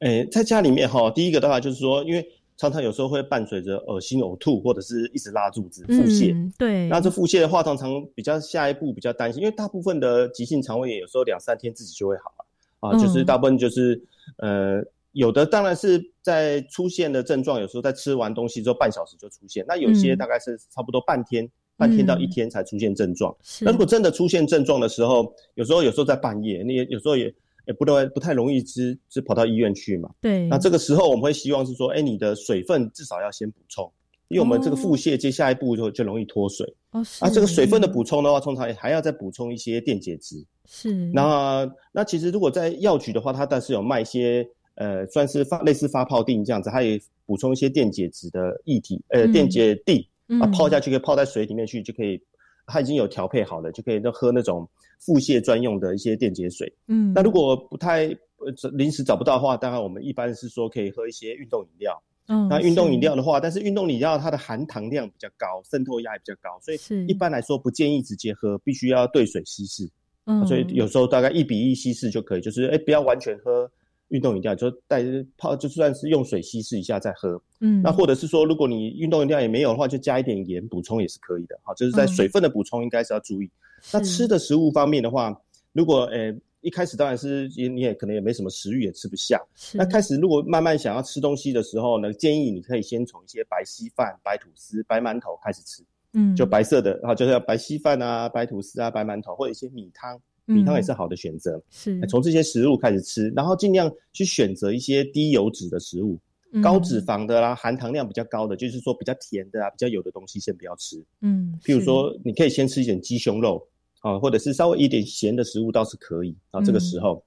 诶，在家里面哈，第一个的话就是说，因为常常有时候会伴随着恶心、呕吐，或者是一直拉肚子、腹泻。嗯，对。那这腹泻的话，常常比较下一步比较担心，因为大部分的急性肠胃炎有时候两三天自己就会好了啊，嗯就是大部分就是呃。有的当然是在出现的症状，有时候在吃完东西之后半小时就出现，那有些嗯大概是差不多半天，半天到一天才出现症状。是那如果真的出现症状的时候，有时候有时候在半夜，你也有时候也也不太不太容易只只跑到医院去嘛。对。那这个时候我们会希望是说，哎，你的水分至少要先补充，因为我们这个腹泻接下一步就就容易脱水。哦，是。啊，这个水分的补充的话，通常还要再补充一些电解质。是。那那其实如果在药局的话，它但是有卖一些。呃，算是发类似发泡锭这样子，它也补充一些电解质的液体，呃，嗯电解锭嗯啊，泡下去可以泡在水里面去，就可以，它已经有调配好了，就可以那喝那种腹泻专用的一些电解水。嗯，那如果不太呃临时找不到的话，当然我们一般是说可以喝一些运动饮料。嗯，那运动饮料的话，但是运动饮料它的含糖量比较高，渗透压也比较高，所以一般来说不建议直接喝，必须要兑水稀释。嗯，所以有时候大概一比一稀释就可以，就是哎不要完全喝。运动饮料就带泡，就算是用水稀释一下再喝。嗯，那或者是说，如果你运动饮料也没有的话，就加一点盐补充也是可以的。好，就是在水分的补充应该是要注意。那吃的食物方面的话，如果呃一开始当然是你也可能也没什么食欲，也吃不下。那开始如果慢慢想要吃东西的时候呢，建议你可以先从一些白稀饭、白吐司、白馒头开始吃。嗯，就白色的，然后就是要白稀饭啊、白吐司啊、白馒头，或者一些米汤。米汤也是好的选择，是从这些食物开始吃，然后尽量去选择一些低油脂的食物，嗯高脂肪的啦，含糖量比较高的，就是说比较甜的啊，比较油的东西先不要吃。嗯，譬如说你可以先吃一点鸡胸肉啊，或者是稍微一点咸的食物倒是可以啊。这个时候，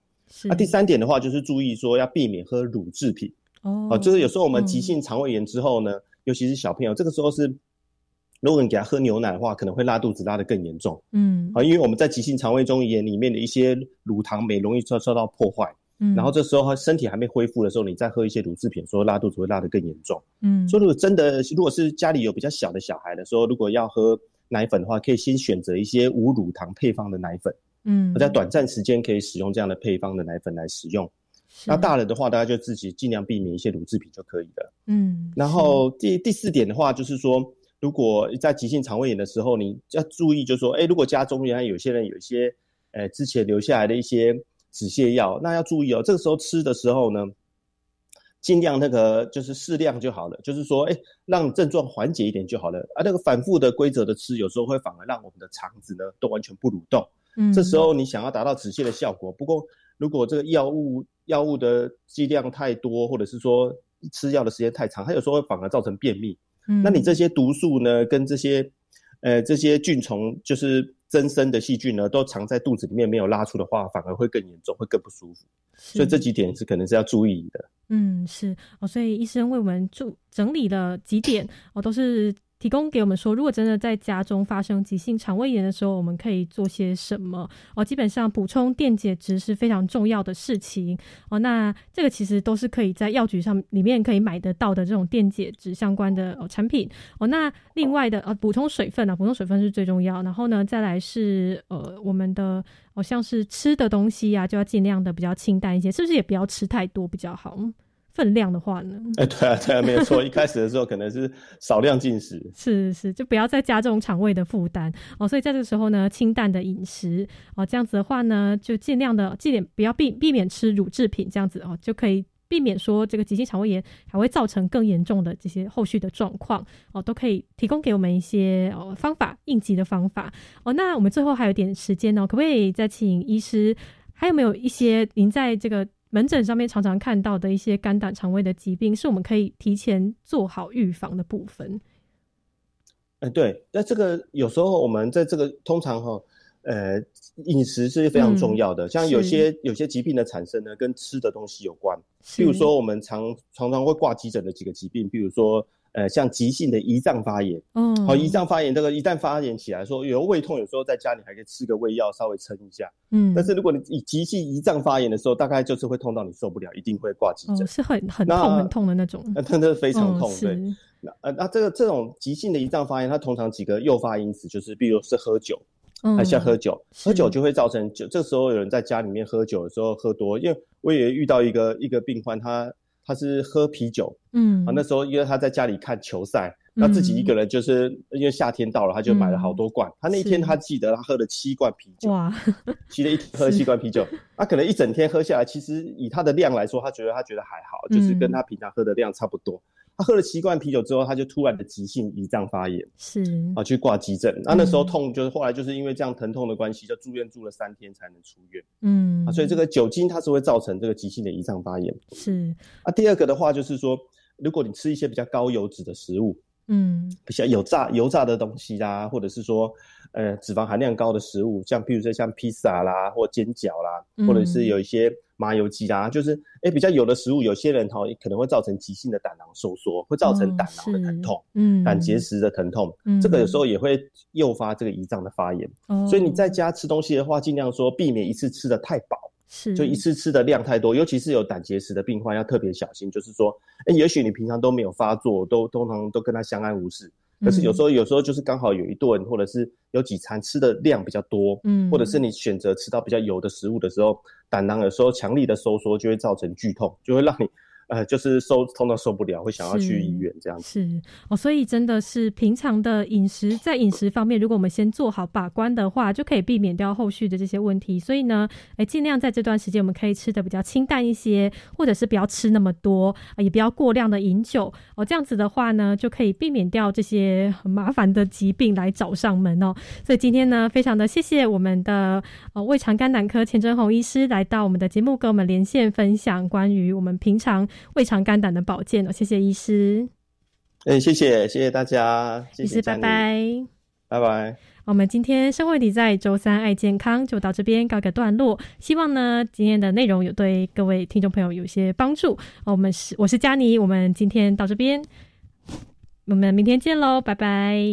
那第三点的话就是注意说要避免喝乳制品哦，啊，就是有时候我们急性肠胃炎之后呢，尤其是小朋友，这个时候是。如果你给他喝牛奶的话，可能会拉肚子拉得更严重。嗯，啊，因为我们在急性肠胃中炎里面的一些乳糖酶容易受受到破坏。嗯，然后这时候他身体还没恢复的时候，你再喝一些乳制品，说拉肚子会拉得更严重。嗯，所以如果真的如果是家里有比较小的小孩的时候，如果要喝奶粉的话，可以先选择一些无乳糖配方的奶粉。嗯，在短暂时间可以使用这样的配方的奶粉来使用。那大人的话，大家就自己尽量避免一些乳制品就可以了。嗯，然后第第四点的话，就是说。如果在急性肠胃炎的时候，你要注意，就是说，哎，如果家中原来有些人有一些，呃，之前留下来的一些止泻药，那要注意哦。这个时候吃的时候呢，尽量那个就是适量就好了，就是说，哎，让症状缓解一点就好了。啊，那个反复的规则的吃，有时候会反而让我们的肠子呢都完全不蠕动。嗯，这时候你想要达到止泻的效果，不过如果这个药物药物的剂量太多，或者是说吃药的时间太长，它有时候会反而造成便秘。那你这些毒素呢，跟这些，呃，这些菌虫，就是增生的细菌呢，都藏在肚子里面没有拉出的话，反而会更严重，会更不舒服。所以这几点是可能是要注意的。嗯，是哦，所以医生为我们注整理了几点哦，都是。提供给我们说，如果真的在家中发生急性肠胃炎的时候，我们可以做些什么？哦，基本上补充电解质是非常重要的事情哦。那这个其实都是可以在药局上里面可以买得到的这种电解质相关的哦产品哦。那另外的呃，补充水分啊，补充水分是最重要。然后呢，再来是呃，我们的哦，像是吃的东西呀，就要尽量的比较清淡一些，是不是也不要吃太多比较好？嗯分量的话呢？哎，对啊，对啊，没有错。一开始的时候可能是少量进食，是是，就不要再加重肠胃的负担哦。所以在这个时候呢，清淡的饮食哦，这样子的话呢，就尽量的尽量不要避避免吃乳制品，这样子哦，就可以避免说这个急性肠胃炎还会造成更严重的这些后续的状况哦，都可以提供给我们一些哦方法应急的方法哦。那我们最后还有点时间哦，可不可以再请医师，还有没有一些您在这个？门诊上面常常看到的一些肝胆肠胃的疾病，是我们可以提前做好预防的部分。哎，对，那这个有时候我们在这个通常哈，呃，饮食是非常重要的。像有些有些疾病的产生呢，跟吃的东西有关。譬如说，我们常常常会挂急诊的几个疾病，比如说。呃，像急性的胰脏发炎，嗯，好，胰脏发炎这个一旦发炎起来，说有胃痛，有时候在家里还可以吃个胃药稍微撑一下，嗯，但是如果你以急性胰脏发炎的时候，大概就是会痛到你受不了，一定会挂急诊，是很很痛很痛的那种，那真的非常痛，对，那呃那这个这种急性的胰脏发炎，它通常几个诱发因子就是，比如是喝酒，嗯，像喝酒，喝酒就会造成酒，这时候有人在家里面喝酒的时候喝多，因为我也遇到一个一个病患，他。他是喝啤酒，嗯，啊，那时候因为他在家里看球赛，他自己一个人，就是因为夏天到了，他就买了好多罐。他那一天他记得他喝了七罐啤酒，哇，骑了一喝七罐啤酒，他可能一整天喝下来，其实以他的量来说，他觉得他觉得还好，就是跟他平常喝的量差不多。他喝了七罐啤酒之后，他就突然的急性胰脏发炎，是啊，去挂急诊。那那时候痛，就是后来就是因为这样疼痛的关系，就住院住了三天才能出院。嗯，啊，所以这个酒精它是会造成这个急性的胰脏发炎。是啊，第二个的话就是说，如果你吃一些比较高油脂的食物，嗯，比较有炸油炸的东西啦，或者是说呃脂肪含量高的食物，像譬如说像披萨啦，或煎饺啦，或者是有一些。麻油鸡啦，就是哎比较油的食物，有些人哈可能会造成急性的胆囊收缩，会造成胆囊的疼痛，嗯，胆结石的疼痛，嗯，这个有时候也会诱发这个胰脏的发炎。嗯，所以你在家吃东西的话，尽量说避免一次吃的太饱，是，就一次吃的量太多，尤其是有胆结石的病患要特别小心。就是说，哎，也许你平常都没有发作，都通常都跟他相安无事。可是有时候，有时候就是刚好有一顿，或者是有几餐吃的量比较多，嗯，或者是你选择吃到比较油的食物的时候，胆囊有时候强力的收缩就会造成剧痛，就会让你。呃，就是受痛到受不了，会想要去医院这样子。是哦，所以真的是平常的饮食，在饮食方面，如果我们先做好把关的话，就可以避免掉后续的这些问题。所以呢，哎，尽量在这段时间，我们可以吃的比较清淡一些，或者是不要吃那么多，也不要过量的饮酒哦。这样子的话呢，就可以避免掉这些很麻烦的疾病来找上门哦。所以今天呢，非常的谢谢我们的呃胃肠肝胆科钱真红医师来到我们的节目，跟我们连线分享关于我们平常。胃肠肝胆的保健哦，谢谢医师。哎，谢谢谢谢大家，医师拜拜，拜拜。我们今天生活题在周三爱健康就到这边告个段落，希望呢今天的内容有对各位听众朋友有些帮助。我们是我是佳妮，我们今天到这边，我们明天见喽，拜拜。